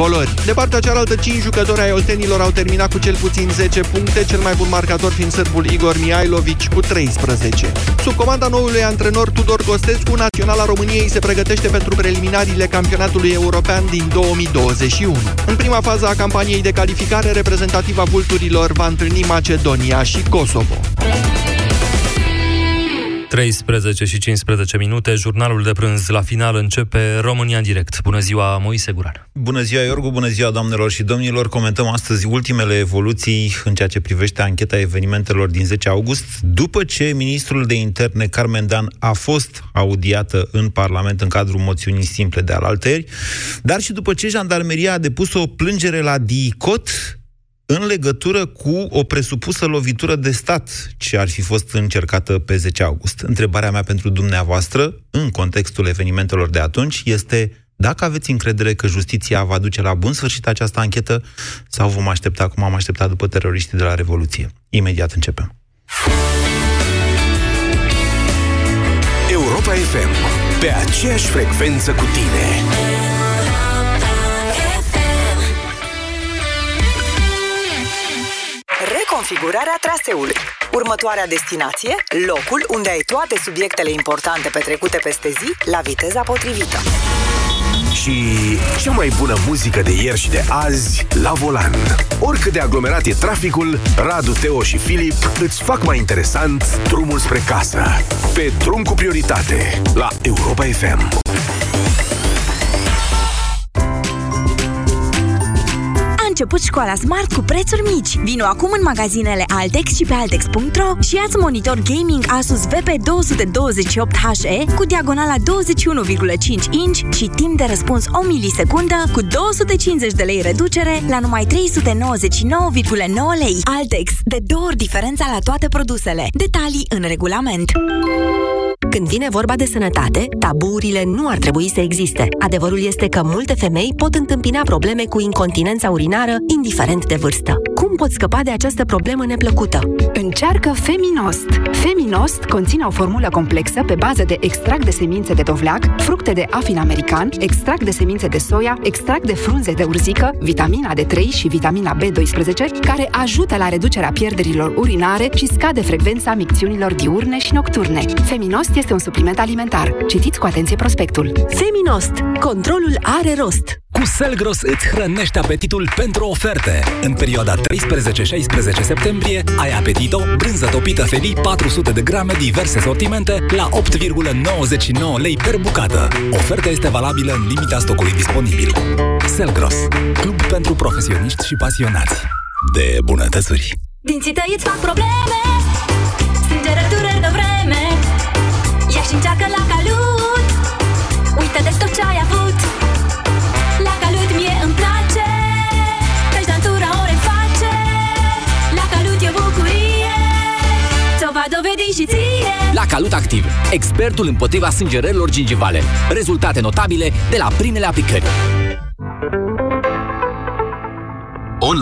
tricolori. De partea cealaltă, 5 jucători ai oltenilor au terminat cu cel puțin 10 puncte, cel mai bun marcator fiind sârbul Igor Mihailovici cu 13. Sub comanda noului antrenor Tudor Costescu, Naționala României se pregătește pentru preliminariile campionatului european din 2021. În prima fază a campaniei de calificare, reprezentativa vulturilor va întâlni Macedonia și Kosovo. 13 și 15 minute, jurnalul de prânz la final începe România în direct. Bună ziua, Moise Guran. Bună ziua, Iorgu, bună ziua, doamnelor și domnilor. Comentăm astăzi ultimele evoluții în ceea ce privește ancheta evenimentelor din 10 august, după ce ministrul de interne, Carmen Dan, a fost audiată în Parlament în cadrul moțiunii simple de alalteri, dar și după ce jandarmeria a depus o plângere la DICOT în legătură cu o presupusă lovitură de stat ce ar fi fost încercată pe 10 august. Întrebarea mea pentru dumneavoastră, în contextul evenimentelor de atunci, este dacă aveți încredere că justiția va duce la bun sfârșit această anchetă sau vom aștepta cum am așteptat după teroriștii de la Revoluție. Imediat începem. Europa FM. Pe aceeași frecvență cu tine. Reconfigurarea traseului. Următoarea destinație, locul unde ai toate subiectele importante petrecute peste zi la viteza potrivită. Și cea mai bună muzică de ieri și de azi la volan. Oricât de aglomerat e traficul, Radu, Teo și Filip îți fac mai interesant drumul spre casă. Pe drum cu prioritate la Europa FM. Început școala Smart cu prețuri mici. Vino acum în magazinele Altex și pe Altex.ro și ia monitor gaming Asus VP228HE cu diagonala 21,5 inch și timp de răspuns o milisecundă cu 250 de lei reducere la numai 399,9 lei. Altex. De două ori diferența la toate produsele. Detalii în regulament. Când vine vorba de sănătate, taburile nu ar trebui să existe. Adevărul este că multe femei pot întâmpina probleme cu incontinența urinară, indiferent de vârstă. Cum pot scăpa de această problemă neplăcută? Încearcă Feminost. Feminost conține o formulă complexă pe bază de extract de semințe de dovleac, fructe de afin american, extract de semințe de soia, extract de frunze de urzică, vitamina D3 și vitamina B12, care ajută la reducerea pierderilor urinare și scade frecvența micțiunilor diurne și nocturne. Feminost este un supliment alimentar. Citiți cu atenție prospectul. Feminost. Controlul are rost. Cu Selgros îți hrănești apetitul pentru oferte. În perioada 13-16 septembrie ai Apetito, brânză topită Feli 400 de grame, diverse sortimente la 8,99 lei per bucată. Oferta este valabilă în limita stocului disponibil. Selgros, club pentru profesioniști și pasionați de bunătățuri. Dinții tăi îți fac probleme Ia și încearcă la calut. Uită de tot ce ai avut. La calut mie îmi place. Căci dantura o reface. La calut e bucurie. Ți-o va dovedi și ție. La Calut Activ, expertul împotriva sângerărilor gingivale. Rezultate notabile de la primele aplicări.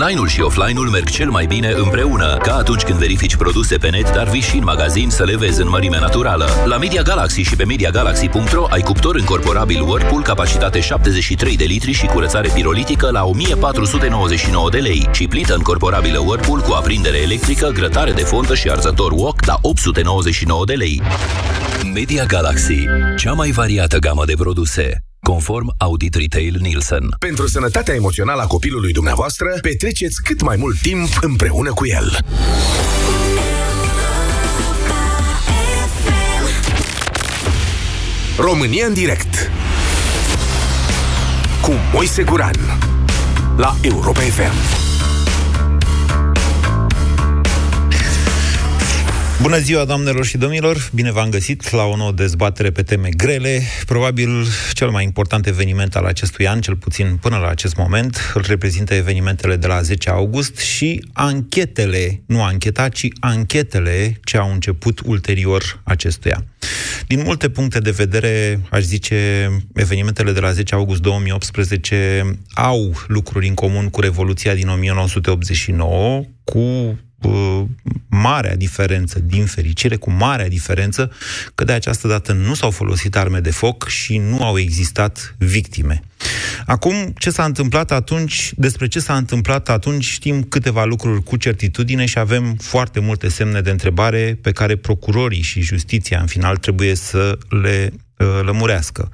Online-ul și offline-ul merg cel mai bine împreună, ca atunci când verifici produse pe net, dar vii și în magazin să le vezi în mărime naturală. La Media Galaxy și pe MediaGalaxy.ro ai cuptor încorporabil Whirlpool, capacitate 73 de litri și curățare pirolitică la 1499 de lei și plită încorporabilă Whirlpool cu aprindere electrică, grătare de fontă și arzător wok la 899 de lei. Media Galaxy, cea mai variată gamă de produse conform Audit Retail Nielsen. Pentru sănătatea emoțională a copilului dumneavoastră, petreceți cât mai mult timp împreună cu el. România în direct cu Moise Guran la Europa FM. Bună ziua, doamnelor și domnilor! Bine v-am găsit la o nouă dezbatere pe teme grele. Probabil cel mai important eveniment al acestui an, cel puțin până la acest moment, îl reprezintă evenimentele de la 10 august și anchetele, nu ancheta, ci anchetele ce au început ulterior acestuia. Din multe puncte de vedere, aș zice, evenimentele de la 10 august 2018 au lucruri în comun cu Revoluția din 1989, cu uh, marea diferență, din fericire, cu marea diferență, că de această dată nu s-au folosit arme de foc și nu au existat victime. Acum, ce s-a întâmplat atunci, despre ce s-a întâmplat atunci, știm câteva lucruri cu certitudine și avem foarte multe semne de întrebare pe care procurorii și justiția, în final, trebuie să le uh, lămurească.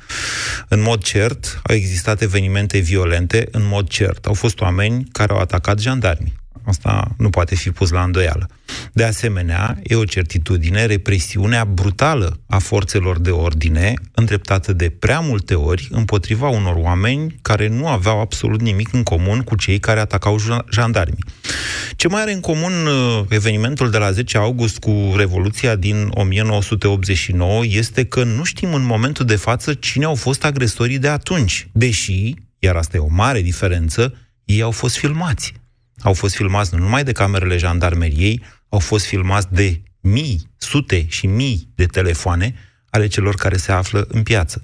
În mod cert, au existat evenimente violente, în mod cert. Au fost oameni care au atacat jandarmi. Asta nu poate fi pus la îndoială. De asemenea, e o certitudine represiunea brutală a forțelor de ordine, îndreptată de prea multe ori împotriva unor oameni care nu aveau absolut nimic în comun cu cei care atacau jandarmii. Ce mai are în comun uh, evenimentul de la 10 august cu Revoluția din 1989 este că nu știm în momentul de față cine au fost agresorii de atunci, deși, iar asta e o mare diferență, ei au fost filmați au fost filmați nu numai de camerele jandarmeriei, au fost filmați de mii, sute și mii de telefoane ale celor care se află în piață.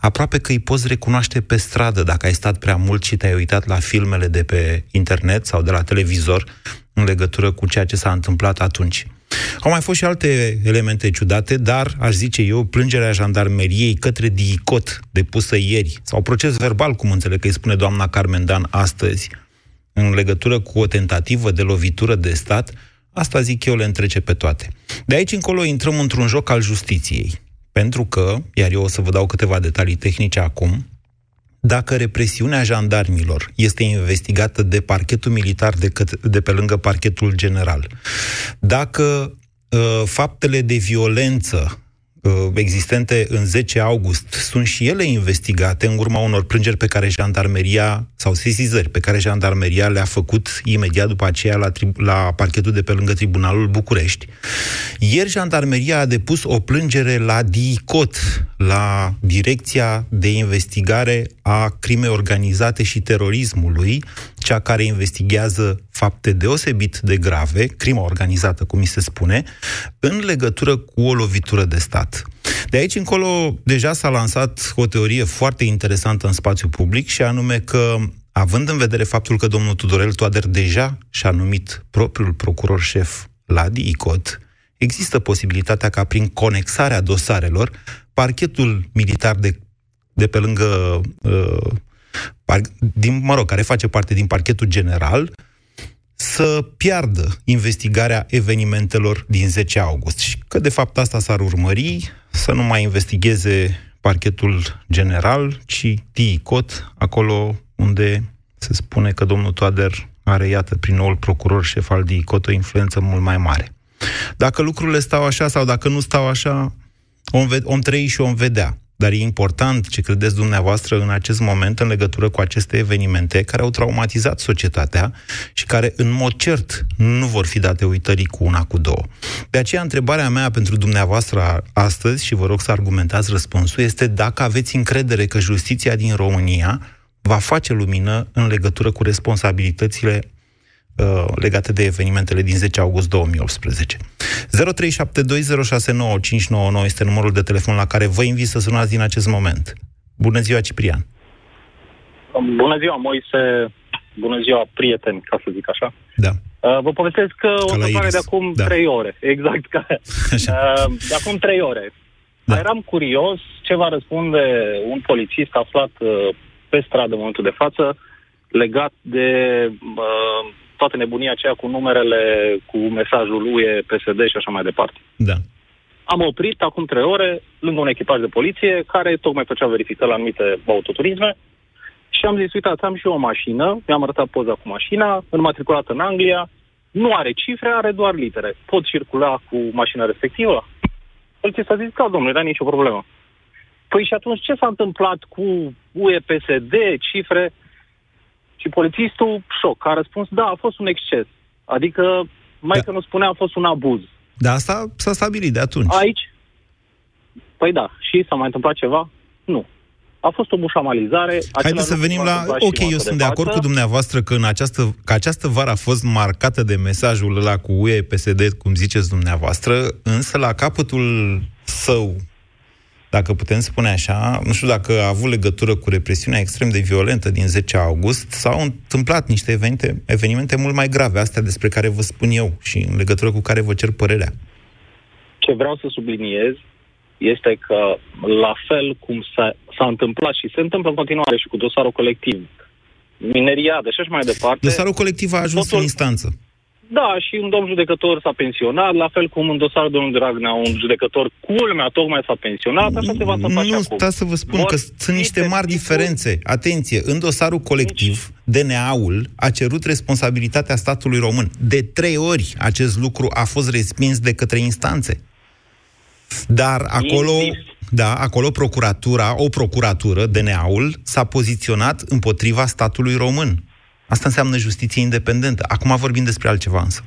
Aproape că îi poți recunoaște pe stradă dacă ai stat prea mult și te-ai uitat la filmele de pe internet sau de la televizor în legătură cu ceea ce s-a întâmplat atunci. Au mai fost și alte elemente ciudate, dar, aș zice eu, plângerea jandarmeriei către DICOT depusă ieri, sau proces verbal, cum înțeleg că îi spune doamna Carmen Dan astăzi, în legătură cu o tentativă de lovitură de stat, asta zic eu le întrece pe toate. De aici încolo intrăm într-un joc al justiției. Pentru că, iar eu o să vă dau câteva detalii tehnice acum, dacă represiunea jandarmilor este investigată de parchetul militar de, cât, de pe lângă parchetul general, dacă uh, faptele de violență Uh, existente în 10 august sunt și ele investigate în urma unor plângeri pe care jandarmeria, sau sesizări pe care jandarmeria le-a făcut imediat după aceea la, tri- la parchetul de pe lângă Tribunalul București. Ieri jandarmeria a depus o plângere la DICOT, la Direcția de Investigare a Crime Organizate și Terorismului, cea care investigează fapte deosebit de grave, crima organizată, cum mi se spune, în legătură cu o lovitură de stat. De aici încolo, deja s-a lansat o teorie foarte interesantă în spațiu public și anume că având în vedere faptul că domnul Tudorel Toader deja și-a numit propriul procuror șef la DICOT, există posibilitatea ca prin conexarea dosarelor, parchetul militar de, de pe lângă uh, par, din, mă rog, care face parte din parchetul general, să piardă investigarea evenimentelor din 10 august. Și că, de fapt, asta s-ar urmări, să nu mai investigheze parchetul general, ci TICOT, acolo unde se spune că domnul Toader are, iată, prin noul procuror șef al DICOT, o influență mult mai mare. Dacă lucrurile stau așa sau dacă nu stau așa, om, ve- om trăi și om vedea. Dar e important ce credeți dumneavoastră în acest moment în legătură cu aceste evenimente care au traumatizat societatea și care, în mod cert, nu vor fi date uitării cu una, cu două. De aceea, întrebarea mea pentru dumneavoastră astăzi, și vă rog să argumentați răspunsul, este dacă aveți încredere că justiția din România va face lumină în legătură cu responsabilitățile Uh, legate de evenimentele din 10 august 2018. 0372069599 este numărul de telefon la care vă invit să sunați din acest moment. Bună ziua, Ciprian! Bună ziua, Moise! Bună ziua, prieteni, ca să zic așa. Da. Uh, vă povestesc că o întrebare de acum da. trei ore. Exact, ca, uh, de acum trei ore. Da. Eram curios ce va răspunde un polițist aflat uh, pe stradă în momentul de față legat de uh, toată nebunia aceea cu numerele, cu mesajul UE, PSD și așa mai departe. Da. Am oprit acum trei ore lângă un echipaj de poliție care tocmai făcea verificări la anumite autoturisme și am zis, uitați, am și eu o mașină, mi-am arătat poza cu mașina, înmatriculată în Anglia, nu are cifre, are doar litere. Pot circula cu mașina respectivă? Poliția a zis, da, domnule, dar nicio problemă. Păi și atunci ce s-a întâmplat cu UE, PSD, cifre? Și polițistul, șoc, a răspuns, da, a fost un exces. Adică, mai da. că nu spunea, a fost un abuz. Da, asta s-a stabilit de atunci. Aici? Păi da. Și s-a mai întâmplat ceva? Nu. A fost o mușamalizare. Haideți să venim la... Ok, eu sunt de, de acord cu dumneavoastră că, în această, că această vară a fost marcată de mesajul ăla cu UE, PSD, cum ziceți dumneavoastră, însă la capătul său dacă putem spune așa, nu știu dacă a avut legătură cu represiunea extrem de violentă din 10 august, s-au întâmplat niște evenimente, evenimente mult mai grave, astea despre care vă spun eu și în legătură cu care vă cer părerea. Ce vreau să subliniez este că, la fel cum s-a, s-a întâmplat și se întâmplă în continuare și cu dosarul colectiv, mineriadă și așa mai departe... Dosarul colectiv a ajuns totul- în instanță. Da, și un domn judecător s-a pensionat, la fel cum în dosarul domnului Dragnea, un judecător culmea tocmai s-a pensionat, așa se va întâmpla și Nu, acum. stați să vă spun Vor că sunt niște mari diferențe. Atenție, în dosarul colectiv, DNA-ul a cerut responsabilitatea statului român. De trei ori acest lucru a fost respins de către instanțe. Dar acolo, da, acolo procuratura, o procuratură, DNA-ul, s-a poziționat împotriva statului român. Asta înseamnă justiție independentă. Acum vorbim despre altceva însă.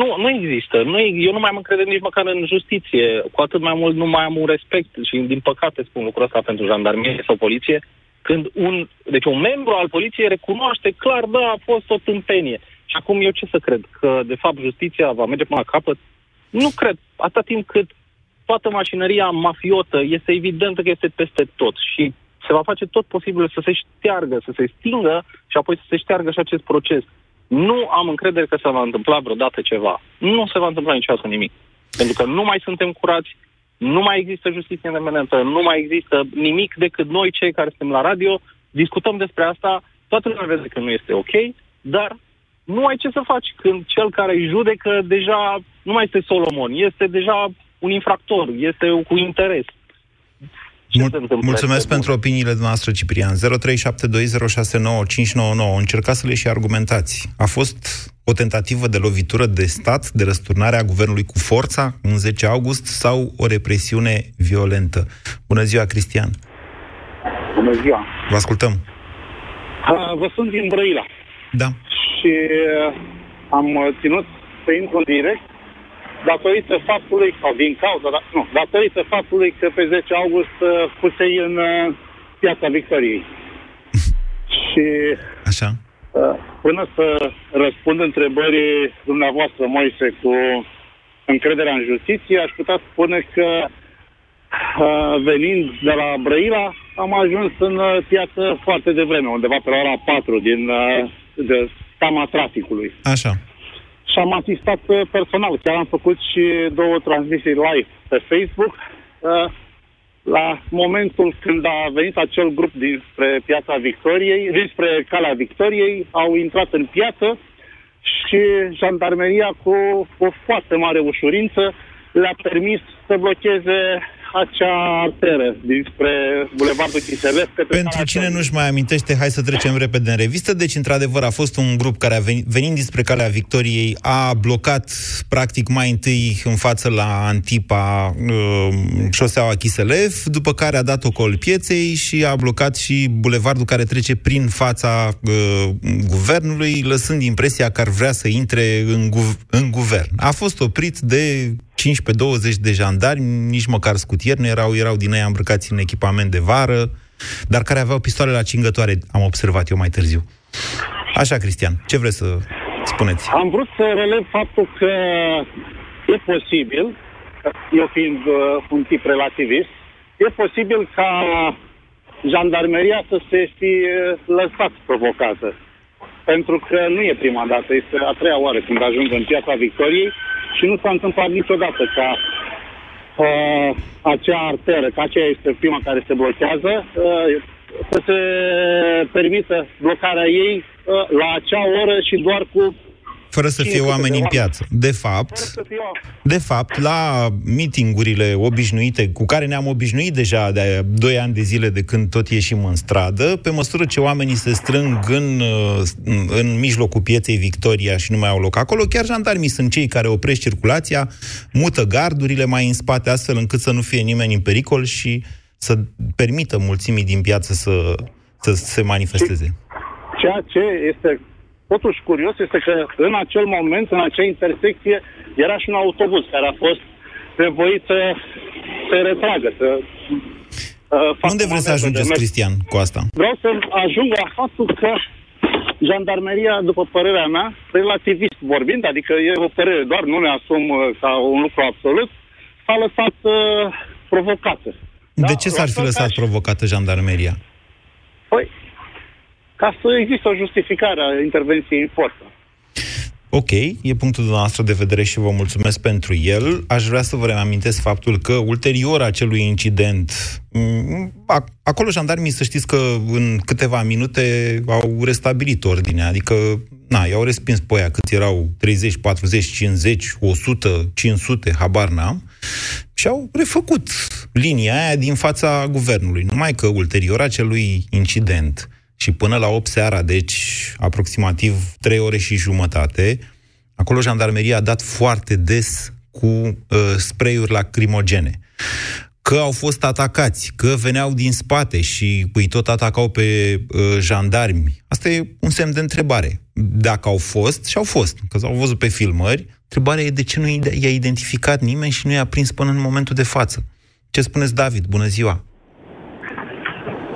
Nu, nu există. Nu, e- eu nu mai am încredere nici măcar în justiție. Cu atât mai mult nu mai am un respect și din păcate spun lucrul ăsta pentru jandarmerie sau poliție, când un, deci un membru al poliției recunoaște clar, da, a fost o tâmpenie. Și acum eu ce să cred? Că de fapt justiția va merge până la capăt? Nu cred. Atâta timp cât toată mașinăria mafiotă este evidentă că este peste tot și se va face tot posibil să se șteargă, să se stingă și apoi să se șteargă și acest proces. Nu am încredere că se va întâmpla vreodată ceva. Nu se va întâmpla niciodată nimic. Pentru că nu mai suntem curați, nu mai există justiție independentă, nu mai există nimic decât noi cei care suntem la radio, discutăm despre asta, toată lumea vede că nu este ok, dar nu ai ce să faci când cel care îi judecă deja nu mai este Solomon, este deja un infractor, este cu interes. Mul- mulțumesc pentru opiniile noastre, Ciprian. 0372069599. Încercați să le și argumentați. A fost o tentativă de lovitură de stat, de răsturnare a guvernului cu forța în 10 august sau o represiune violentă? Bună ziua, Cristian. Bună ziua! Vă ascultăm. Uh, Vă sunt din Brăila Da. și uh, am uh, ținut să intru în direct datorită faptului, sau din cauza, da, nu, datorită faptului că pe 10 august uh, pusei în uh, piața Victoriei. și Așa. uh, până să răspund întrebării dumneavoastră, Moise, cu încrederea în justiție, aș putea spune că uh, venind de la Brăila, am ajuns în uh, piață foarte devreme, undeva pe la ora 4 din uh, de cama traficului. Așa. Și am asistat uh, personal. Chiar am făcut și două transmisii live pe Facebook. Uh, la momentul când a venit acel grup dinspre piața Victoriei, dinspre calea Victoriei, au intrat în piață și jandarmeria cu o foarte mare ușurință le-a permis să blocheze acea arteră dinspre Bulevardul Chiselef. către Pentru calea cine nu-și mai amintește, hai să trecem repede în revistă. Deci, într-adevăr, a fost un grup care, a venit, venind dinspre calea Victoriei, a blocat, practic, mai întâi în față la Antipa uh, șoseaua Chiselev, după care a dat ocol pieței și a blocat și bulevardul care trece prin fața uh, guvernului, lăsând impresia că ar vrea să intre în, guv- în guvern. A fost oprit de 15-20 de jandarmi, nici măcar scutieri nu erau, erau din ei îmbrăcați în echipament de vară, dar care aveau pistoale la cingătoare, am observat eu mai târziu. Așa, Cristian, ce vreți să spuneți? Am vrut să relev faptul că e posibil, eu fiind uh, un tip relativist, e posibil ca jandarmeria să se fi uh, lăsat provocată. Pentru că nu e prima dată, este a treia oară când ajung în piața Victoriei și nu s-a întâmplat niciodată ca uh, acea arteră, că aceea este prima care se blochează, uh, să se permită blocarea ei uh, la acea oră și doar cu Fără să fie oameni în piață. De fapt, de fapt, la mitingurile obișnuite, cu care ne-am obișnuit deja de 2 ani de zile de când tot ieșim în stradă, pe măsură ce oamenii se strâng în, uh, în mijlocul pieței Victoria și nu mai au loc acolo, chiar jandarmii sunt cei care opresc circulația, mută gardurile mai în spate, astfel încât să nu fie nimeni în pericol și să permită mulțimii din piață să, să se manifesteze. Ceea ce este totuși curios este că în acel moment, în acea intersecție, era și un autobuz care a fost nevoit să se retragă, să uh, Unde vreți să ajungeți, Cristian, cu asta? Vreau să ajung la faptul că jandarmeria, după părerea mea, relativist vorbind, adică e o părere doar, nu ne asum uh, ca un lucru absolut, s-a lăsat uh, provocată. De ce s-ar fi La fel ca lăsat și- provocată jandarmeria? Păi, ca să există o justificare a intervenției în forță. Ok, e punctul dumneavoastră de vedere și vă mulțumesc pentru el. Aș vrea să vă reamintesc faptul că ulterior acelui incident, m, ac- acolo jandarmii să știți că în câteva minute au restabilit ordinea, adică na, i-au respins pe aia cât erau 30, 40, 50, 100, 500, habar n-am, și au refăcut linia aia din fața guvernului. Numai că ulterior acelui incident, și până la 8 seara, deci aproximativ 3 ore și jumătate, acolo jandarmeria a dat foarte des cu uh, spray-uri lacrimogene. Că au fost atacați, că veneau din spate și îi tot atacau pe uh, jandarmi. Asta e un semn de întrebare. Dacă au fost, și au fost, că s-au văzut pe filmări, întrebarea e de ce nu i-a identificat nimeni și nu i-a prins până în momentul de față. Ce spuneți, David? Bună ziua!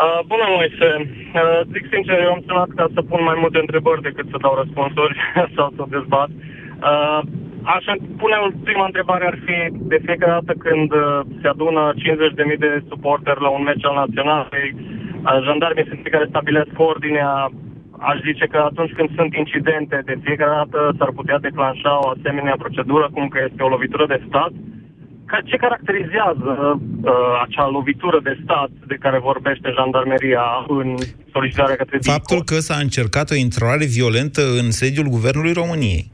Uh, bună, Moise. Uh, zic sincer, eu am sunat ca să pun mai multe întrebări decât să dau răspunsuri sau să dezbat. Uh, aș pune o prima întrebare ar fi de fiecare dată când uh, se adună 50.000 de suporteri la un meci al naționalei, uh, jandarmii sunt cei care stabilesc ordinea, aș zice că atunci când sunt incidente, de fiecare dată s-ar putea declanșa o asemenea procedură, cum că este o lovitură de stat. Ca- Ce caracterizează uh, acea lovitură de stat de care vorbește jandarmeria în solicitarea către Faptul că s-a încercat o intrare violentă în sediul Guvernului României.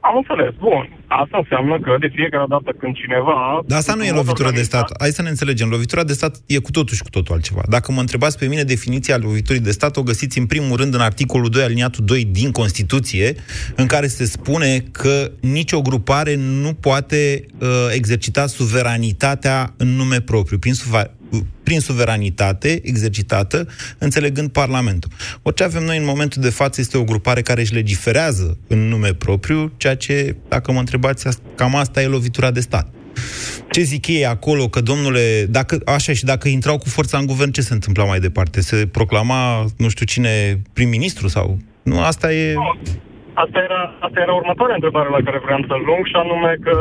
Am înțeles, bun. Asta înseamnă că de fiecare dată când cineva... Dar asta nu e în mod lovitură de organizat- stat. Hai să ne înțelegem. Lovitura de stat e cu totul și cu totul altceva. Dacă mă întrebați pe mine, definiția loviturii de stat o găsiți în primul rând în articolul 2, aliniatul 2 din Constituție, în care se spune că nicio grupare nu poate uh, exercita suveranitatea în nume propriu, prin, suva- prin suveranitate exercitată, înțelegând Parlamentul. Orice avem noi în momentul de față este o grupare care își legiferează în nume propriu, ceea ce, dacă mă întrebați, asta- cam asta e lovitura de stat. Ce zic ei acolo, că domnule, dacă, așa și dacă intrau cu forța în guvern, ce se întâmpla mai departe? Se proclama, nu știu cine, prim-ministru sau... Nu, asta e... Asta era, asta era următoarea întrebare la care vreau să lung și anume că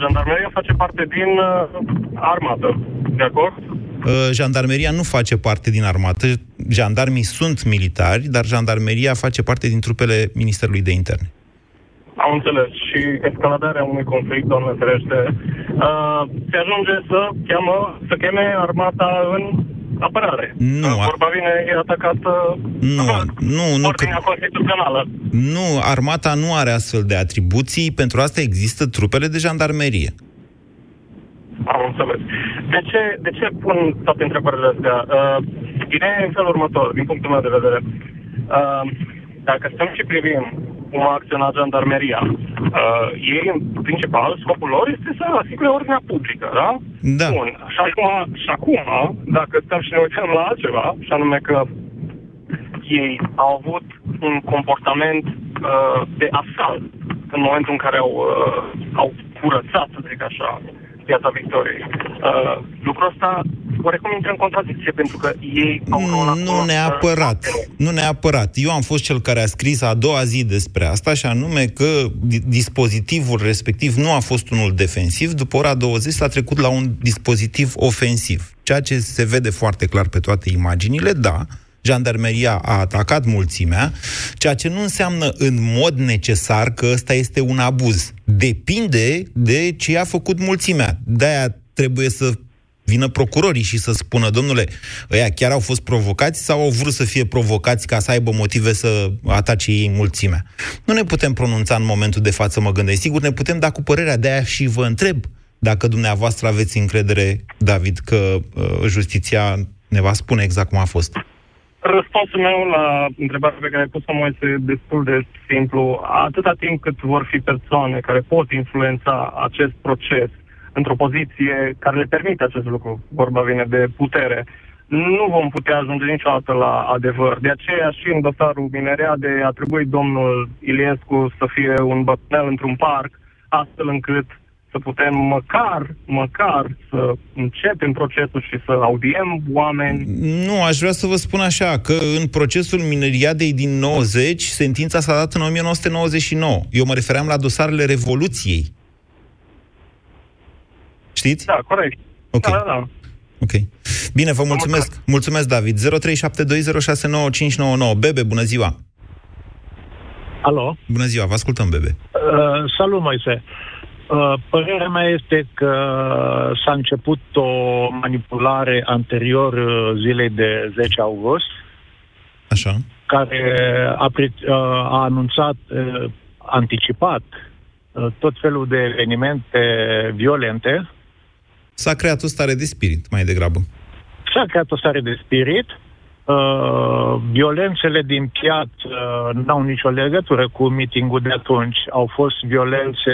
jandarmeria face parte din uh, armată. De acord? Uh, Jandarmeria nu face parte din armată, jandarmii sunt militari, dar jandarmeria face parte din trupele Ministerului de Interne. Am înțeles. Și escaladarea unui conflict, doamne ferește, uh, se ajunge să, cheamă, să cheme armata în apărare. Nu, a- Vorba vine, e atacată Nu, nu, nu, ordinea constituțională. nu, armata nu are astfel de atribuții, pentru asta există trupele de jandarmerie. Am înțeles. De ce, de ce pun toate întrebările astea? Uh, ideea e în felul următor, din punctul meu de vedere. Uh, dacă stăm și privim cum a acționat jandarmeria, uh, ei, în principal, scopul lor este să asigure ordinea publică, da? Da. Bun. Și acum, și acum, dacă stăm și ne uităm la altceva, și anume că ei au avut un comportament uh, de asalt în momentul în care au, uh, au curățat, să zic așa, piața Victoriei. Uh, lucrul ăsta oarecum intră în contradicție, pentru că ei au Nu, nu neapărat. Nu neapărat. Eu am fost cel care a scris a doua zi despre asta și anume că di- dispozitivul respectiv nu a fost unul defensiv. După ora 20 s-a trecut la un dispozitiv ofensiv. Ceea ce se vede foarte clar pe toate imaginile, da, jandarmeria a atacat mulțimea, ceea ce nu înseamnă în mod necesar că ăsta este un abuz. Depinde de ce a făcut mulțimea. De-aia trebuie să vină procurorii și să spună, domnule, ăia chiar au fost provocați sau au vrut să fie provocați ca să aibă motive să atace ei mulțimea. Nu ne putem pronunța în momentul de față, mă gândesc. Sigur, ne putem da cu părerea de aia și vă întreb dacă dumneavoastră aveți încredere, David, că uh, justiția ne va spune exact cum a fost. Răspunsul meu la întrebarea pe care ai pus-o mai este destul de simplu. Atâta timp cât vor fi persoane care pot influența acest proces într-o poziție care le permite acest lucru, vorba vine de putere, nu vom putea ajunge niciodată la adevăr. De aceea și în dosarul Minereade a trebuit domnul Iliescu să fie un bătrânel într-un parc, astfel încât să putem măcar, măcar să începem procesul și să audiem oameni Nu, aș vrea să vă spun așa, că în procesul mineriadei din 90, sentința s-a dat în 1999. Eu mă refeream la dosarele Revoluției. Știți? Da, corect. Ok. Da, da, da. Ok. Bine, vă mulțumesc. Mulțumesc, David. 0372069599. Bebe, bună ziua. Alo? Bună ziua, vă ascultăm, Bebe. Uh, salut, Moise. Uh, părerea mea este că s-a început o manipulare anterior uh, zilei de 10 august, Așa. care a, pri- uh, a anunțat, uh, anticipat uh, tot felul de evenimente violente. S-a creat o stare de spirit, mai degrabă. S-a creat o stare de spirit. Uh, violențele din piață uh, n-au nicio legătură cu mitingul de atunci. Au fost violențe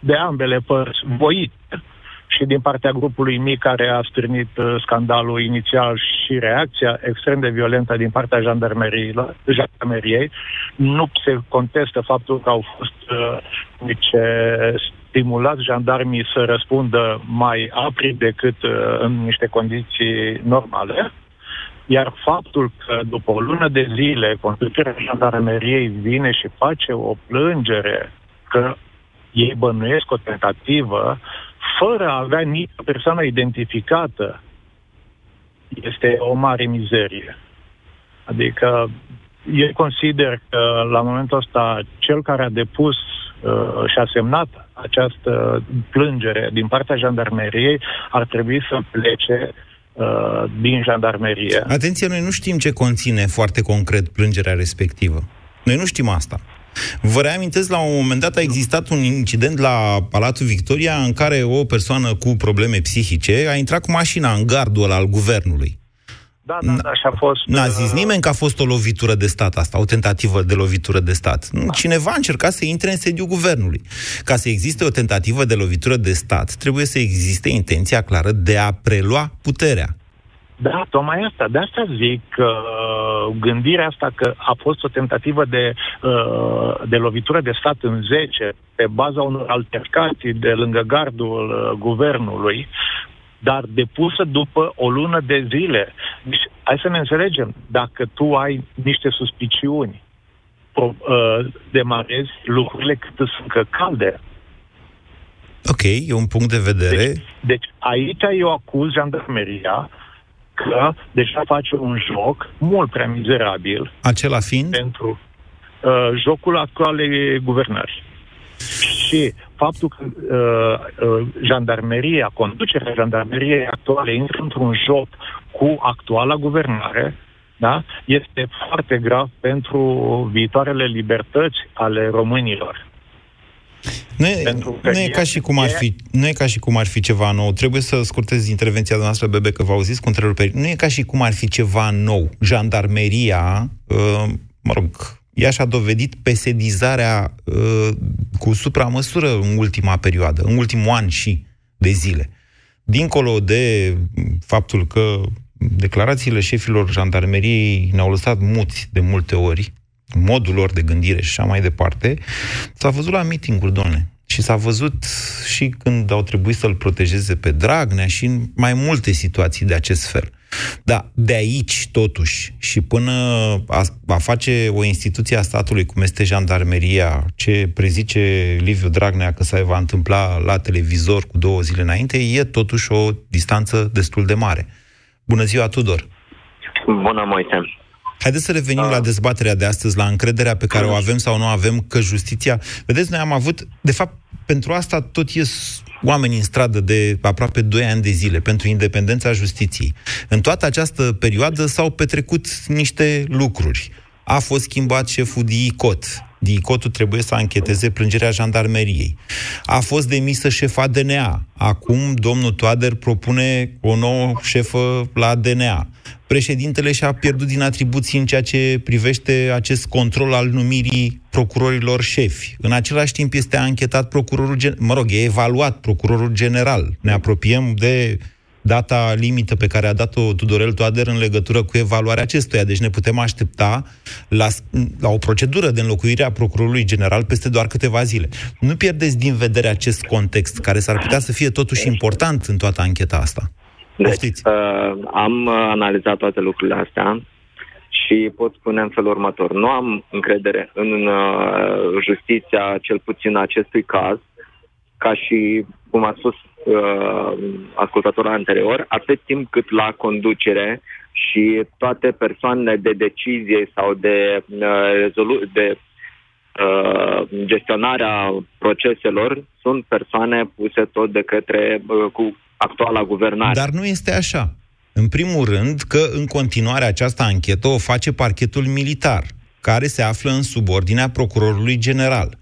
de ambele părți voite și din partea grupului mic care a stârnit uh, scandalul inițial și reacția extrem de violentă din partea jandarmeriei, jandarmeriei. Nu se contestă faptul că au fost uh, niște stimulați jandarmii să răspundă mai apri decât uh, în niște condiții normale. Iar faptul că după o lună de zile conducerea jandarmeriei vine și face o plângere că ei bănuiesc o tentativă fără a avea nicio persoană identificată este o mare mizerie. Adică eu consider că la momentul ăsta cel care a depus uh, și a semnat această plângere din partea jandarmeriei ar trebui să plece uh, din jandarmerie. Atenție, noi nu știm ce conține foarte concret plângerea respectivă. Noi nu știm asta. Vă reamintesc, la un moment dat a existat un incident la Palatul Victoria în care o persoană cu probleme psihice a intrat cu mașina în gardul ăla al guvernului. Da, da, da, și a fost... N-a zis nimeni că a fost o lovitură de stat asta, o tentativă de lovitură de stat. Nu, Cineva a încercat să intre în sediul guvernului. Ca să existe o tentativă de lovitură de stat, trebuie să existe intenția clară de a prelua puterea. Da, tocmai asta. De asta zic că uh, gândirea asta că a fost o tentativă de, uh, de lovitură de stat în 10 pe baza unor altercații de lângă gardul uh, guvernului, dar depusă după o lună de zile. Deci, hai să ne înțelegem. Dacă tu ai niște suspiciuni, pro, uh, demarezi lucrurile cât sunt calde. Ok, e un punct de vedere. Deci, deci aici eu acuz jandarmeria că deja face un joc mult prea mizerabil. Acela fiind? Pentru uh, jocul actualei guvernări. Și faptul că uh, uh, jandarmeria, conducerea jandarmeriei actuale intră într-un joc cu actuala guvernare, da? este foarte grav pentru viitoarele libertăți ale românilor. Nu e, nu e ca și cum ar fi, nu e ca și cum ar fi ceva nou. Trebuie să scurtez intervenția noastră, Bebe, că vă auziți cu întreruperi. Nu e ca și cum ar fi ceva nou. Jandarmeria, uh, mă rog, ea și-a dovedit pesedizarea uh, cu supramăsură în ultima perioadă, în ultimul an și de zile. Dincolo de faptul că declarațiile șefilor jandarmeriei ne-au lăsat muți de multe ori, modul lor de gândire și așa mai departe, s-a văzut la mitinguri, domne. Și s-a văzut și când au trebuit să-l protejeze pe Dragnea și în mai multe situații de acest fel. Da, de aici, totuși, și până a, a face o instituție a statului, cum este jandarmeria, ce prezice Liviu Dragnea că se va întâmpla la televizor cu două zile înainte, e totuși o distanță destul de mare. Bună ziua, Tudor! Bună, Moise! Haideți să revenim la dezbaterea de astăzi, la încrederea pe care o avem sau nu avem că justiția... Vedeți, noi am avut... De fapt, pentru asta tot ies oameni în stradă de aproape 2 ani de zile, pentru independența justiției. În toată această perioadă s-au petrecut niște lucruri. A fost schimbat șeful DICOT. DICOT-ul trebuie să ancheteze plângerea jandarmeriei. A fost demisă șefa DNA. Acum domnul Toader propune o nouă șefă la DNA președintele și-a pierdut din atribuții în ceea ce privește acest control al numirii procurorilor șefi. În același timp este anchetat procurorul, gen- mă rog, e evaluat procurorul general. Ne apropiem de data limită pe care a dat-o Tudorel Toader în legătură cu evaluarea acestuia. Deci ne putem aștepta la, la o procedură de înlocuire a procurorului general peste doar câteva zile. Nu pierdeți din vedere acest context, care s-ar putea să fie totuși important în toată ancheta asta. Deci, uh, am uh, analizat toate lucrurile astea și pot spune în felul următor. Nu am încredere în uh, justiția, cel puțin în acestui caz, ca și cum a spus uh, ascultătorul anterior, atât timp cât la conducere și toate persoanele de decizie sau de, uh, rezolu- de uh, gestionarea proceselor sunt persoane puse tot de către uh, cu actuala guvernare. Dar nu este așa. În primul rând că în continuare această anchetă o face parchetul militar, care se află în subordinea procurorului general.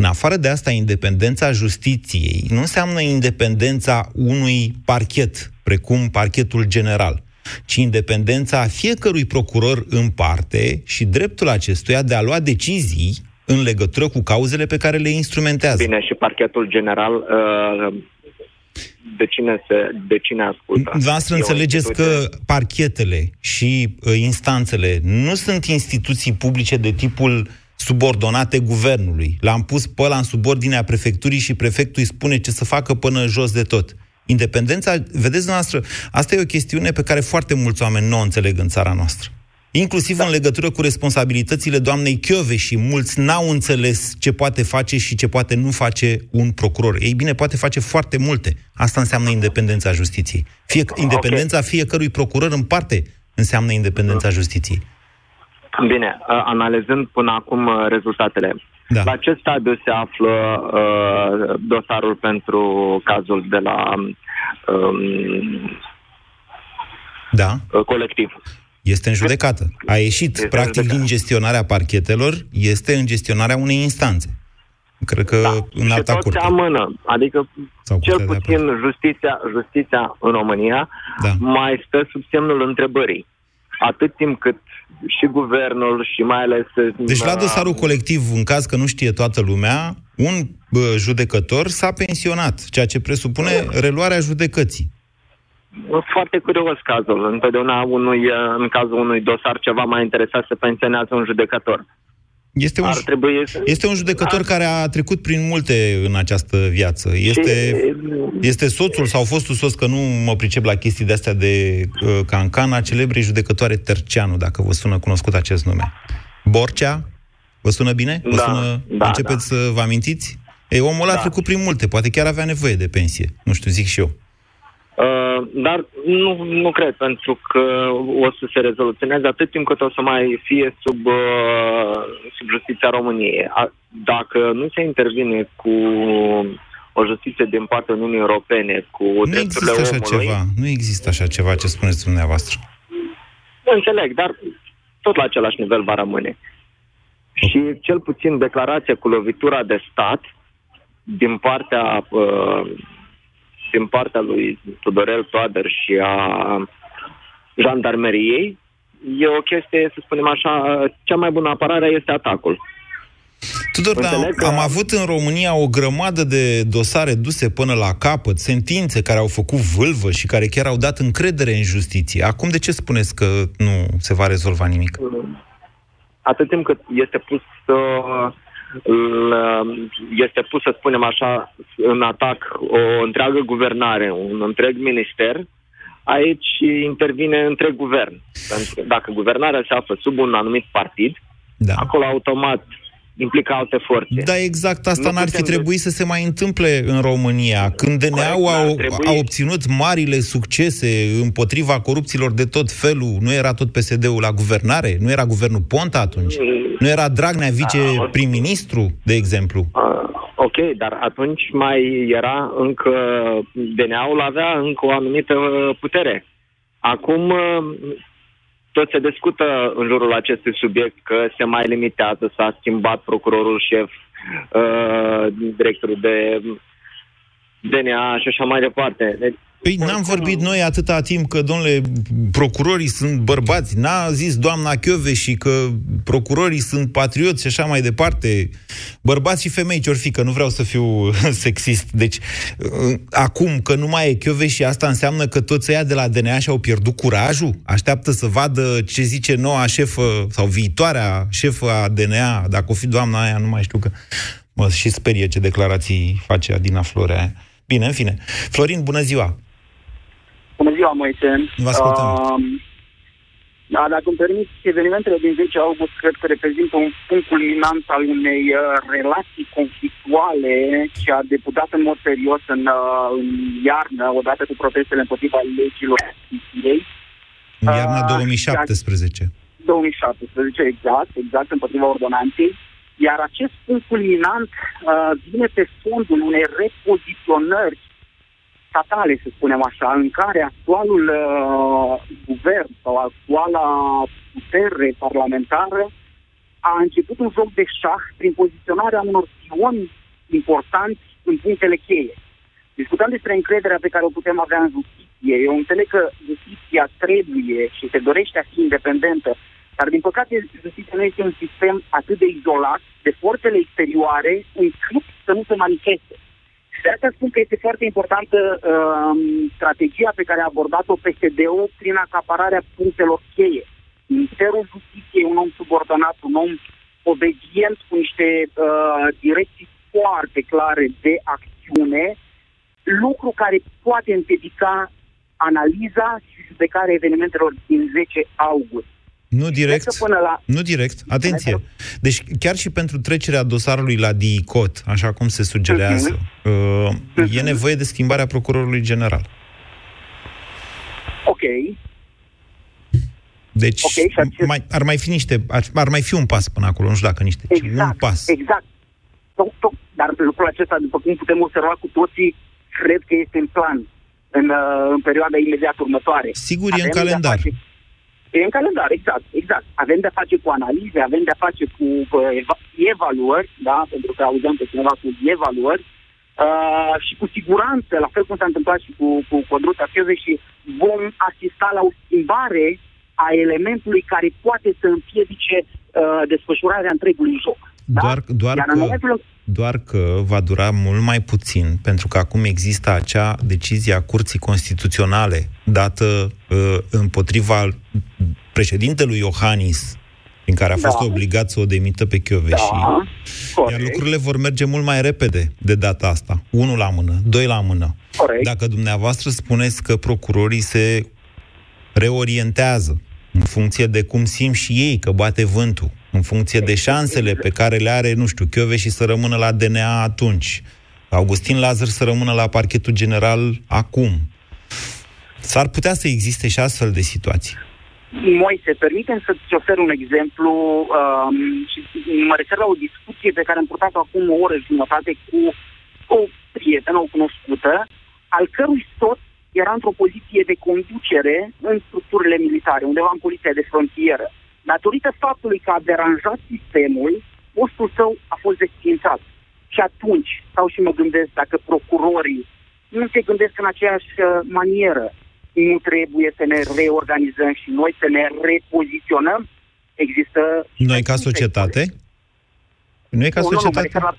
În afară de asta, independența justiției nu înseamnă independența unui parchet, precum parchetul general, ci independența fiecărui procuror în parte și dreptul acestuia de a lua decizii în legătură cu cauzele pe care le instrumentează. Bine, și parchetul general uh, de cine, se, de cine ascultă? Dumneavoastră E o înțelegeți instituție- că parchetele și uh, instanțele nu sunt instituții publice de tipul subordonate guvernului. L-am pus pe ăla în subordinea prefecturii și prefectul îi spune ce să facă până jos de tot. Independența, vedeți dumneavoastră, asta e o chestiune pe care foarte mulți oameni nu o înțeleg în țara noastră. Inclusiv da. în legătură cu responsabilitățile doamnei Chiove și mulți n-au înțeles ce poate face și ce poate nu face un procuror. Ei bine, poate face foarte multe. Asta înseamnă independența justiției. Fie, independența fiecărui procuror în parte înseamnă independența justiției. Bine, uh, analizând până acum uh, rezultatele. Da. La ce stadiu se află uh, dosarul pentru cazul de la um, Da. uh, colectiv? Este în judecată. A ieșit, este practic, din gestionarea parchetelor, este în gestionarea unei instanțe. Cred că da. în și alta tot curte. seamănă. Adică, Sau cel curtea de puțin, justiția, justiția în România Da. mai stă sub semnul întrebării. Atât timp cât și guvernul și mai ales... Deci la uh, dosarul colectiv, în caz că nu știe toată lumea, un bă, judecător s-a pensionat, ceea ce presupune reluarea judecății. Foarte curios cazul. Întotdeauna unui, uh, în cazul unui dosar ceva mai interesat se pensionează un judecător. Este un, Ar trebui să... este un judecător care a trecut prin multe în această viață. Este, este soțul sau fostul soț, că nu mă pricep la chestii de astea de uh, cancana, celebrei judecătoare Terceanu, dacă vă sună cunoscut acest nume. Borcea? Vă sună bine? Vă Da, sună, da, începeți să vă amintiți? Ei, omul ăla a trecut prin multe, poate chiar avea nevoie de pensie. Nu știu, zic și eu. Uh, dar nu, nu cred, pentru că o să se rezoluționeze atât timp cât o să mai fie sub, uh, sub justiția României. A, dacă nu se intervine cu o justiție din partea Uniunii Europene, cu Nu drepturile există așa omului, ceva. Nu există așa ceva ce spuneți dumneavoastră. Înțeleg, dar tot la același nivel va rămâne. Și cel puțin declarația cu lovitura de stat din partea uh, din partea lui Tudorel Toader și a jandarmeriei e o chestie, să spunem așa, cea mai bună apărare este atacul. Tudor, dar am, Înțeleg că- am avut în România o grămadă de dosare duse până la capăt, sentințe care au făcut vâlvă și care chiar au dat încredere în justiție. Acum de ce spuneți că nu se va rezolva nimic? Atât timp cât este pus uh, l- este pus, să spunem așa, în atac o întreagă guvernare, un întreg minister, aici intervine întreg guvern. Pentru că dacă guvernarea se află sub un anumit partid, da. acolo automat implică alte forțe. Da, exact asta Nu n-ar fi putem- trebuit să se mai întâmple în România. Când DNA-ul Corect, a, n-ar trebui. a obținut marile succese împotriva corupților de tot felul, nu era tot PSD-ul la guvernare? Nu era guvernul Ponta atunci? Nu era Dragnea vice-prim-ministru, de exemplu? Ok, dar atunci mai era încă, DNA-ul avea încă o anumită uh, putere. Acum uh, tot se discută în jurul acestui subiect că se mai limitează, s-a schimbat procurorul șef, uh, directorul de DNA și așa mai departe. Deci, Păi n-am vorbit noi atâta timp că, domnule, procurorii sunt bărbați. N-a zis doamna și că procurorii sunt patrioți și așa mai departe. Bărbați și femei ce-or fi, că nu vreau să fiu sexist. Deci, uh, acum că nu mai e și asta înseamnă că toți ăia de la DNA și-au pierdut curajul? Așteaptă să vadă ce zice noua șefă sau viitoarea șefă a DNA, dacă o fi doamna aia, nu mai știu că... Mă și sperie ce declarații face Adina Florea aia. Bine, în fine. Florin, bună ziua! Bună ziua, Moise. Vă ascultăm. Uh, Da, dacă îmi permiți, evenimentele din 10 august cred că reprezintă un punct culminant al unei uh, relații conflictuale ce a deputat în mod serios în, uh, în iarnă, odată cu protestele împotriva legilor justiției. În iarna Uh, 2017. 2017, exact, exact, împotriva ordonanței. Iar acest punct culminant uh, vine pe fondul unei repoziționări statale, să spunem așa, în care actualul uh, guvern sau actuala putere parlamentară a început un joc de șah prin poziționarea unor pioni importanți în punctele cheie. Discutăm despre încrederea pe care o putem avea în justiție. Eu înțeleg că justiția trebuie și se dorește a fi independentă, dar din păcate justiția nu este un sistem atât de izolat de forțele exterioare încât să nu se manifeste. Și de asta spun că este foarte importantă uh, strategia pe care a abordat-o PSD-ul prin acapararea punctelor cheie. Ministerul Justiției e un om subordonat, un om obedient cu niște uh, direcții foarte clare de acțiune, lucru care poate împiedica analiza și judecarea evenimentelor din 10 august. Nu direct, Cred că până la... nu direct, atenție. Deci chiar și pentru trecerea dosarului la DICOT, așa cum se sugerează, uh, e nevoie de schimbarea procurorului general. Ok, Deci Ok, și acest- mai, ar mai fi niște, ar, ar mai fi un pas până acolo, nu știu dacă niște, ci un exact, pas. exact. Tot, tot. Dar lucrul acesta, după cum putem observa cu toții, cred că este în plan în, uh, în perioada imediat următoare. Sigur, e în Avem de-a calendar. face- E în calendar, exact, exact. Avem de-a face cu analize, avem de-a face cu uh, eva- evaluări, da, pentru că auzeam pe cineva cu evaluări, uh, și cu siguranță, la fel cum s-a întâmplat și cu, cu Codruța Fiuze, și vom asista la o schimbare a elementului care poate să împiedice uh, desfășurarea întregului joc. Da? Doar, doar, Iar în că, momentul în doar că va dura mult mai puțin, pentru că acum există acea decizie a Curții Constituționale dată uh, împotriva președintelui Iohannis, prin care a fost Da. obligat să o demită pe Chioveși. Da, Iar lucrurile vor merge mult mai repede de data asta. Unul la mână, doi la mână. Corect. Dacă dumneavoastră spuneți că procurorii se reorientează în funcție de cum simt și ei că bate vântul, în funcție de șansele pe care le are, nu știu, și să rămână la DNA atunci, Augustin Lazar să rămână la parchetul general acum. S-ar putea să existe și astfel de situații. Moise, permitem să-ți ofer un exemplu um, și mă refer la o discuție pe care am purtat-o acum o oră și jumătate cu o prietenă, o cunoscută, al cărui soț era într-o poziție de conducere în structurile militare, undeva în poliția de frontieră. Datorită faptului că a deranjat sistemul, postul său a fost desfințat. Și atunci, stau și mă gândesc dacă procurorii nu se gândesc în aceeași uh, manieră, nu trebuie să ne reorganizăm și noi să ne repoziționăm. Există... Noi ca societate? Noi ca Nu, nu, nu, mă societate? refer la,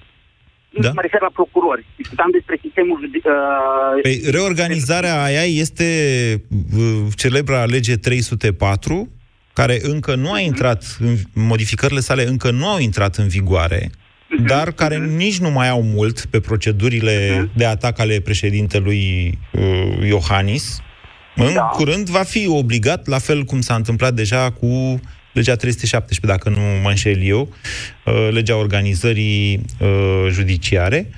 Da? mă refer la procurori. Discutam despre sistemul... Uh, Păi, reorganizarea aia este uh, celebra lege 304, care încă nu a intrat, în, modificările sale încă nu au intrat în vigoare, dar care nici nu mai au mult pe procedurile de atac ale președintelui uh, Iohannis. În curând va fi obligat, la fel cum s-a întâmplat deja cu legea 317, dacă nu mă înșel eu, uh, legea organizării uh, judiciare,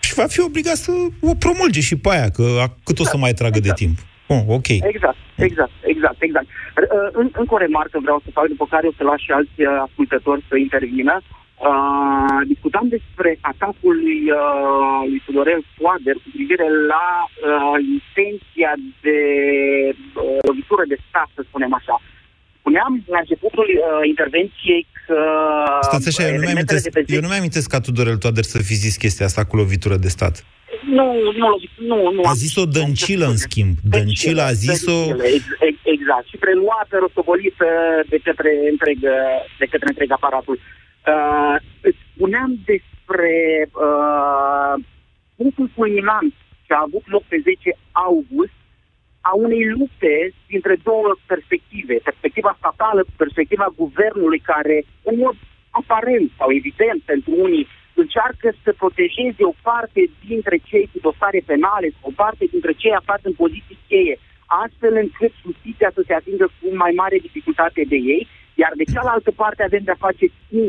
și va fi obligat să o promulge și pe aia, că a- cât o să mai tragă de timp. Oh, ok. Exact, exact, exact, exact. R- uh, în, încă o remarcă vreau să fac, după care o să las și alți uh, ascultători să intervină. Uh, discutam despre atacul lui, uh, lui Tudorel Toader cu privire la uh, intenția de uh, lovitură de stat, să spunem așa. Spuneam la începutul uh, intervenției că... Stați așa, eu nu, mi evenimentele amintesc, de pe eu nu mi-amintesc ca Tudorel Toader să fi zis chestia asta cu lovitură de stat. Nu, nu, nu, nu. A zis-o Dăncilă, în schimb. Dăncilă a zis-o... Dăncilă, ex- ex- Exact. Și preluată, rostogolită de către întreg, de către întreg aparatul. Uh, îți spuneam despre uh, punctul culminant ce a avut loc pe 10 august a unei lupte dintre două perspective. Perspectiva statală, perspectiva guvernului care, în mod aparent sau evident pentru unii, încearcă să protejeze o parte dintre cei cu dosare penale, o parte dintre cei aflați în poziții cheie, astfel încât justiția să se atingă cu mai mare dificultate de ei, iar de cealaltă parte avem de-a face cu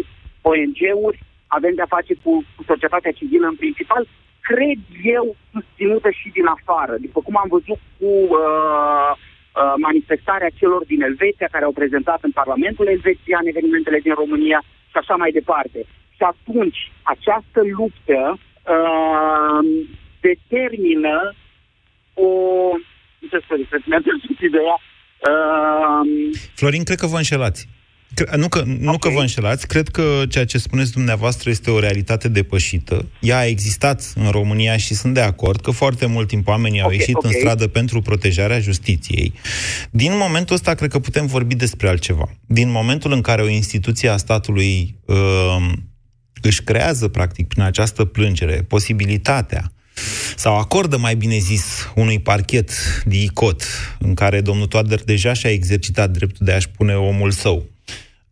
ONG-uri, avem de-a face cu, cu societatea civilă în principal, cred eu, susținută și din afară. După cum am văzut cu uh, uh, manifestarea celor din Elveția, care au prezentat în Parlamentul Elvețian evenimentele din România și așa mai departe. Și atunci, această luptă uh, determină o... Ce să spun, mi-a ideea. Uh, Florin, cred că vă înșelați. Nu că, nu okay. că vă înșelați, cred că ceea ce spuneți dumneavoastră este o realitate depășită. Ea a existat în România și sunt de acord că foarte mult timp oamenii okay, au ieșit okay. în stradă pentru protejarea justiției. Din momentul ăsta, cred că putem vorbi despre altceva. Din momentul în care o instituție a statului uh, își creează, practic, prin această plângere, posibilitatea sau acordă, mai bine zis, unui parchet de ICOT, în care domnul Toader deja și-a exercitat dreptul de a-și pune omul său.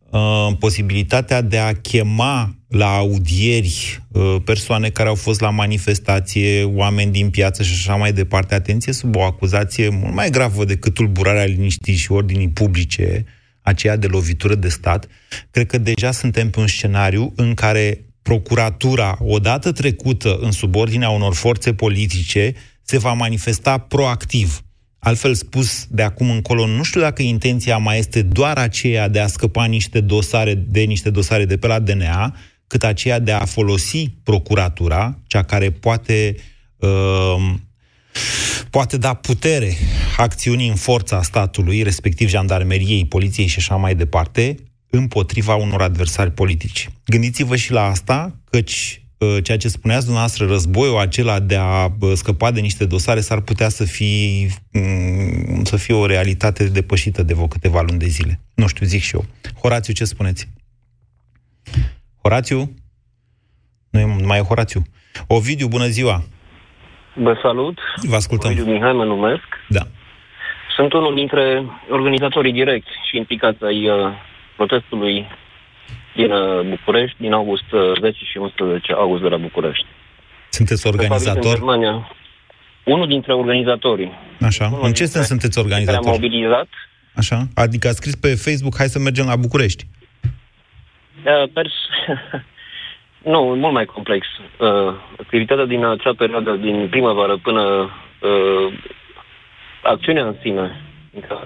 Uh, posibilitatea de a chema la audieri uh, persoane care au fost la manifestație, oameni din piață și așa mai departe, atenție, sub o acuzație mult mai gravă decât tulburarea liniștii și ordinii publice, aceea de lovitură de stat, cred că deja suntem pe un scenariu în care procuratura, odată trecută în subordinea unor forțe politice, se va manifesta proactiv. Altfel spus, de acum încolo, nu știu dacă intenția mai este doar aceea de a scăpa niște dosare de niște dosare de pe la DNA, cât aceea de a folosi procuratura, cea care poate uh, poate da putere acțiunii în forța statului, respectiv jandarmeriei, poliției și așa mai departe, împotriva unor adversari politici. Gândiți-vă și la asta, căci Uh, ceea ce spuneați dumneavoastră, războiul acela de a uh, scăpa de niște dosare s-ar putea să fie, mm, să fie o realitate depășită de vreo câteva luni de zile. Nu știu, zic și eu. Horațiu, ce spuneți? Horațiu? Nu e mai e Horațiu. Ovidiu, bună ziua! Vă salut! Vă ascultăm. Ovidiu Mihai mă numesc. Da. Sunt unul dintre organizatorii direcți și implicați ai uh, protestului din uh, București, din august 10 uh, și 11 august de la București. Sunteți organizator? În Germania. Unul dintre organizatorii. Așa. Unul în ce sens sunteți organizator? Am mobilizat. Așa. Adică a scris pe Facebook, hai să mergem la București. Uh, pers... nu, mult mai complex. Uh, activitatea din acea perioadă, din primăvară până uh, acțiunea în sine,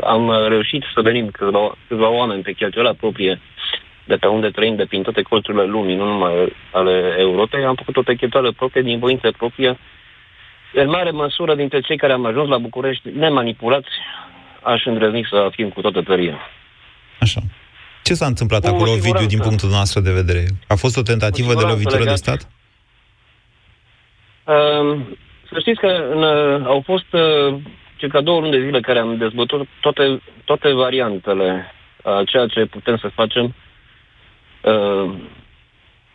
am reușit să venim câțiva, câțiva oameni pe cheltuiala proprie de pe unde trăim, de prin toate colțurile lumii, nu numai ale Europei, am făcut o pechetare proprie din voință proprie. În mare măsură, dintre cei care am ajuns la București, nemanipulați, aș îndrăzni să fim cu toată tăria. Așa. Ce s-a întâmplat cu acolo, video din punctul nostru de vedere? A fost o tentativă de lovitură legat. de stat? Uh, să știți că în, uh, au fost uh, circa două luni de zile care am dezbătut toate, toate variantele a ceea ce putem să facem uh,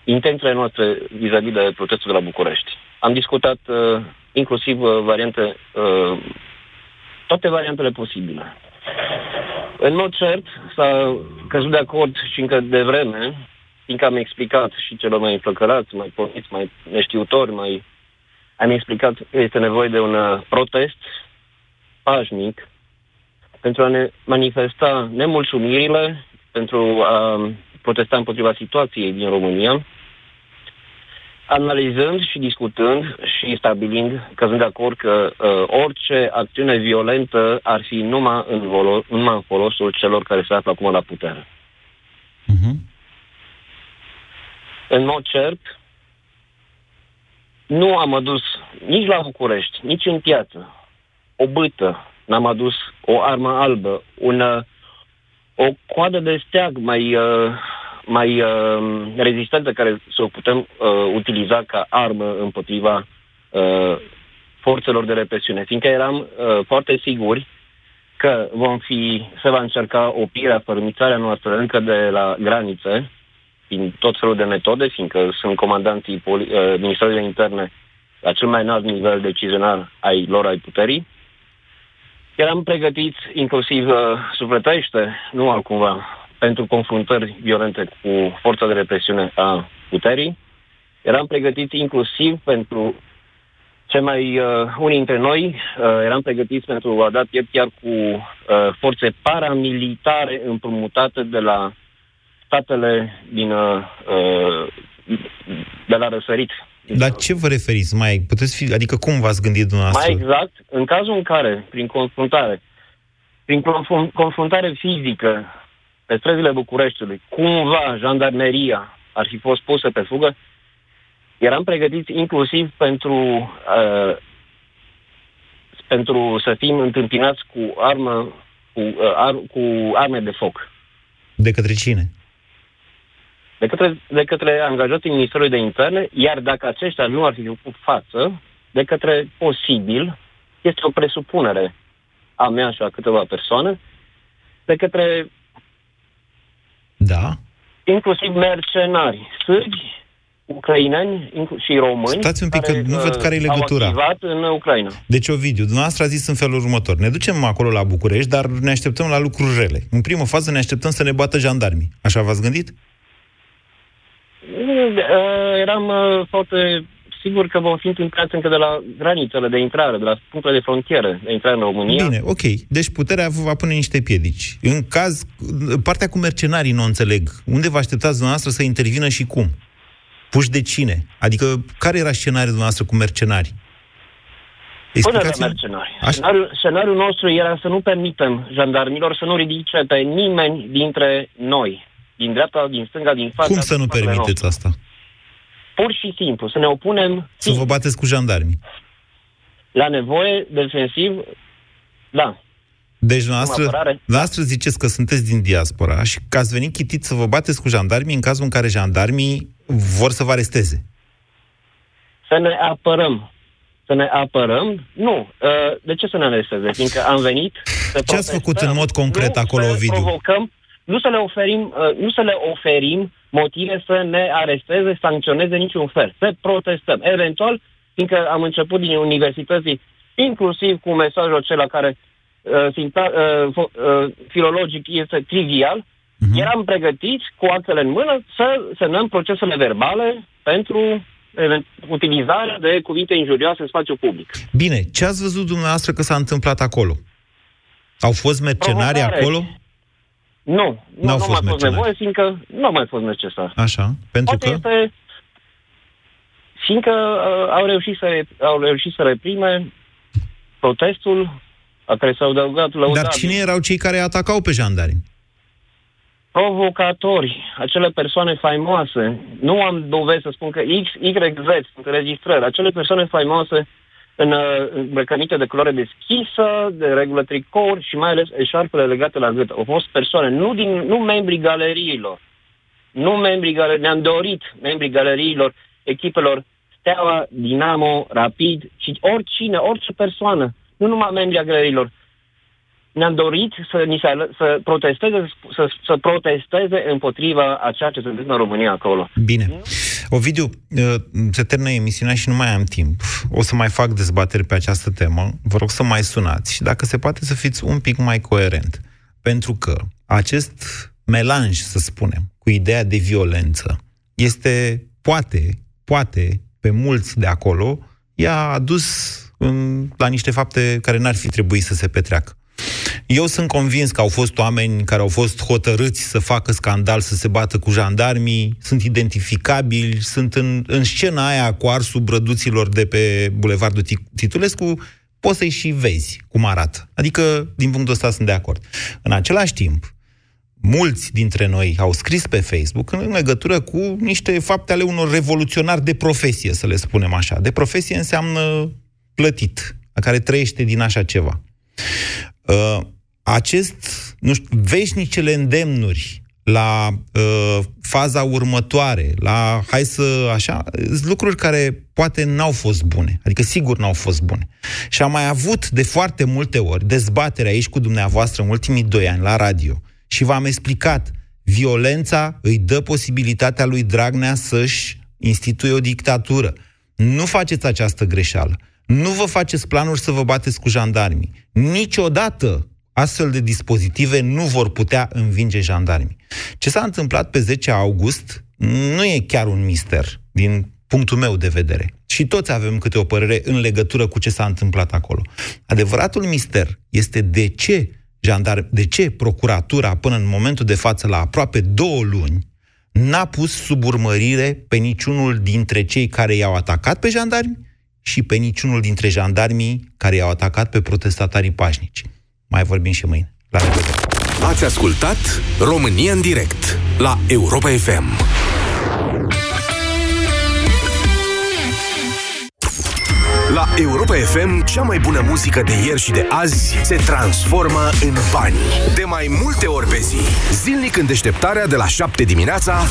intențiile noastre vis-a-vis de protestul de la București. Am discutat uh, inclusiv uh, variante, uh, toate variantele posibile. În mod cert, s-a căzut de acord și încă de vreme, fiindcă am explicat și celor mai înflăcărați, mai porniți, mai neștiutori, mai... Am explicat că este nevoie de un uh, protest pașnic pentru a ne manifesta nemulțumirile, pentru a protesta împotriva situației din România, analizând și discutând și stabilind, căzând de acord că uh, orice acțiune violentă ar fi numai în, volo- numai în folosul celor care se află acum la putere. Uh-huh. În mod cert, nu am adus nici la București, nici în piață, o bâtă, n-am adus o armă albă, una, o coadă de steag mai uh, mai uh, rezistentă care să o putem uh, utiliza ca armă împotriva uh, forțelor de represiune, fiindcă eram uh, foarte siguri că vom fi, se va încerca opirea, fărâmițarea noastră încă de la granițe, prin tot felul de metode, fiindcă sunt comandanții poli- uh, Ministerului de Interne la cel mai înalt nivel decizionar ai lor ai puterii. Eram pregătiți inclusiv uh, sufletește, nu altcumva, pentru confruntări violente cu forța de represiune a puterii. Eram pregătiți inclusiv pentru cei mai, uh, unii dintre noi uh, eram pregătiți pentru a da piept chiar cu uh, forțe paramilitare împrumutate de la statele din, uh, de la răsărit. La ce vă referiți? Mai puteți fi, adică cum v-ați gândit dumneavoastră? Mai exact, în cazul în care, prin confruntare, prin confrun- confruntare fizică pe străzile Bucureștiului, cumva jandarmeria ar fi fost pusă pe fugă, eram pregătiți inclusiv pentru, uh, pentru să fim întâmpinați cu armă, cu, uh, ar, cu arme de foc. De către cine? De către, de către angajații Ministerului de Interne, iar dacă aceștia nu ar fi făcut față, de către posibil, este o presupunere a mea și a câteva persoane, de către da. inclusiv mercenari, sârbi, ucraineni și români Stați un pic, care, că nu văd care e uh, legătura. Au activat în Ucraina. Deci, Ovidiu, dumneavoastră a zis în felul următor. Ne ducem acolo la București, dar ne așteptăm la lucruri rele. În primă fază ne așteptăm să ne bată jandarmii. Așa v-ați gândit? Uh, Eram uh, foarte sigur că vom fi întâmplați încă de la granițele de intrare, de la punctele de frontieră de intrare în România. Bine, ok. Deci puterea vă va pune niște piedici. În caz, partea cu mercenarii nu o înțeleg. Unde vă așteptați dumneavoastră să intervină și cum? Puși de cine? Adică, care era scenariul dumneavoastră cu mercenari? Până la mercenari. Scenariul, scenariul nostru era să nu permitem jandarmilor să nu ridice pe nimeni dintre noi. Din dreapta, din stânga, din fața. Cum să nu permiteți nostru. asta? Pur și simplu, să ne opunem Să vă bateți cu jandarmii. la nevoie defensiv, da. Deci, dumneavoastră, apărare. dumneavoastră ziceți că sunteți din diaspora și că ați venit chitit să vă bateți cu jandarmii în cazul în care jandarmii vor să vă aresteze. Să ne apărăm. Să ne apărăm? Nu. Uh, De ce să ne aresteze? Fiindcă am venit să Ce ați făcut în mod concret nu acolo, să Ovidiu? provocăm, nu să le oferim, uh, nu să le oferim motive să ne aresteze, sancționeze niciun fel. Să protestăm. Eventual, fiindcă am început din universității, inclusiv cu mesajul acela care uh, sinta, uh, fo- uh, filologic este trivial, Mhm. eram pregătiți cu actele în mână să semnăm procesele verbale pentru event- utilizarea de cuvinte injurioase în spațiu public. Bine, ce ați văzut dumneavoastră că s-a întâmplat acolo? Au fost mercenari Provocare. acolo? Nu, nu, nu N-au a fost mai fost mercenari. nevoie, fiindcă nu a mai fost necesar. Așa, pentru Poate că... este... Fiindcă uh, au, reușit să, re- au reușit să reprime protestul la care s-au adăugat lăudabil. Dar cine erau cei care atacau pe jandarmi? provocatori, acele persoane faimoase, nu am dovezi să spun că X, Y, Z sunt înregistrări, acele persoane faimoase în, uh, îmbrăcăminte de culoare deschisă, de regulă tricouri și mai ales eșarpele legate la gât. Au fost persoane, nu, din, nu membrii galeriilor, nu membrii galeriilor, ne-am dorit membrii galeriilor, echipelor Steaua, Dinamo, Rapid și oricine, orice persoană, nu numai membrii galeriilor, ne-am dorit să, ni se, ală- să protesteze, să, să protesteze împotriva a ceea ce se întâmplă în România acolo. Bine. Ovidiu, uh, se termină emisiunea și nu mai am timp. O să mai fac dezbateri pe această temă. Vă rog să mai sunați și dacă se poate să fiți un pic mai coerent. Pentru că acest melanj, să spunem, cu ideea de violență, este, poate, poate, pe mulți de acolo, i-a adus în, la niște fapte care n-ar fi trebuit să se petreacă. Eu sunt convins că au fost oameni care au fost hotărâți să facă scandal, să se bată cu jandarmii, sunt identificabili, sunt în, în scena aia cu arsul brăduților de pe Bulevardul Tic- Titulescu, poți să-i și vezi cum arată. Adică, din punctul ăsta, sunt de acord. În același timp, mulți dintre noi au scris pe Facebook în legătură cu niște fapte ale unor revoluționari de profesie, să le spunem așa. De profesie înseamnă plătit, la care trăiește din așa ceva. Uh, acest, nu știu, veșnicele îndemnuri la uh, faza următoare, la, hai să, așa, sunt lucruri care poate n-au fost bune, adică sigur n-au fost bune. Și am mai avut de foarte multe ori dezbatere aici cu dumneavoastră în ultimii doi ani la radio și v-am explicat, violența îi dă posibilitatea lui Dragnea să-și instituie o dictatură. Nu faceți această greșeală. Nu vă faceți planuri să vă bateți cu jandarmii. Niciodată astfel de dispozitive nu vor putea învinge jandarmii. Ce s-a întâmplat pe 10 august nu e chiar un mister, din punctul meu de vedere. Și și toți avem câte o părere în legătură cu ce s-a întâmplat acolo. Adevăratul mister este de ce jandar, de ce procuratura până în momentul de față la aproape două luni n-a pus sub urmărire pe niciunul dintre cei care i-au atacat pe jandarmi și pe niciunul dintre jandarmii care i-au atacat pe protestatarii pașnici. Mai vorbim și mâine. La revedere! Ați ascultat România în direct la Europa FM. La Europa FM, cea mai bună muzică de ieri și de azi se transformă în bani. De mai multe ori pe zi. Zilnic în deșteptarea de la 7 dimineața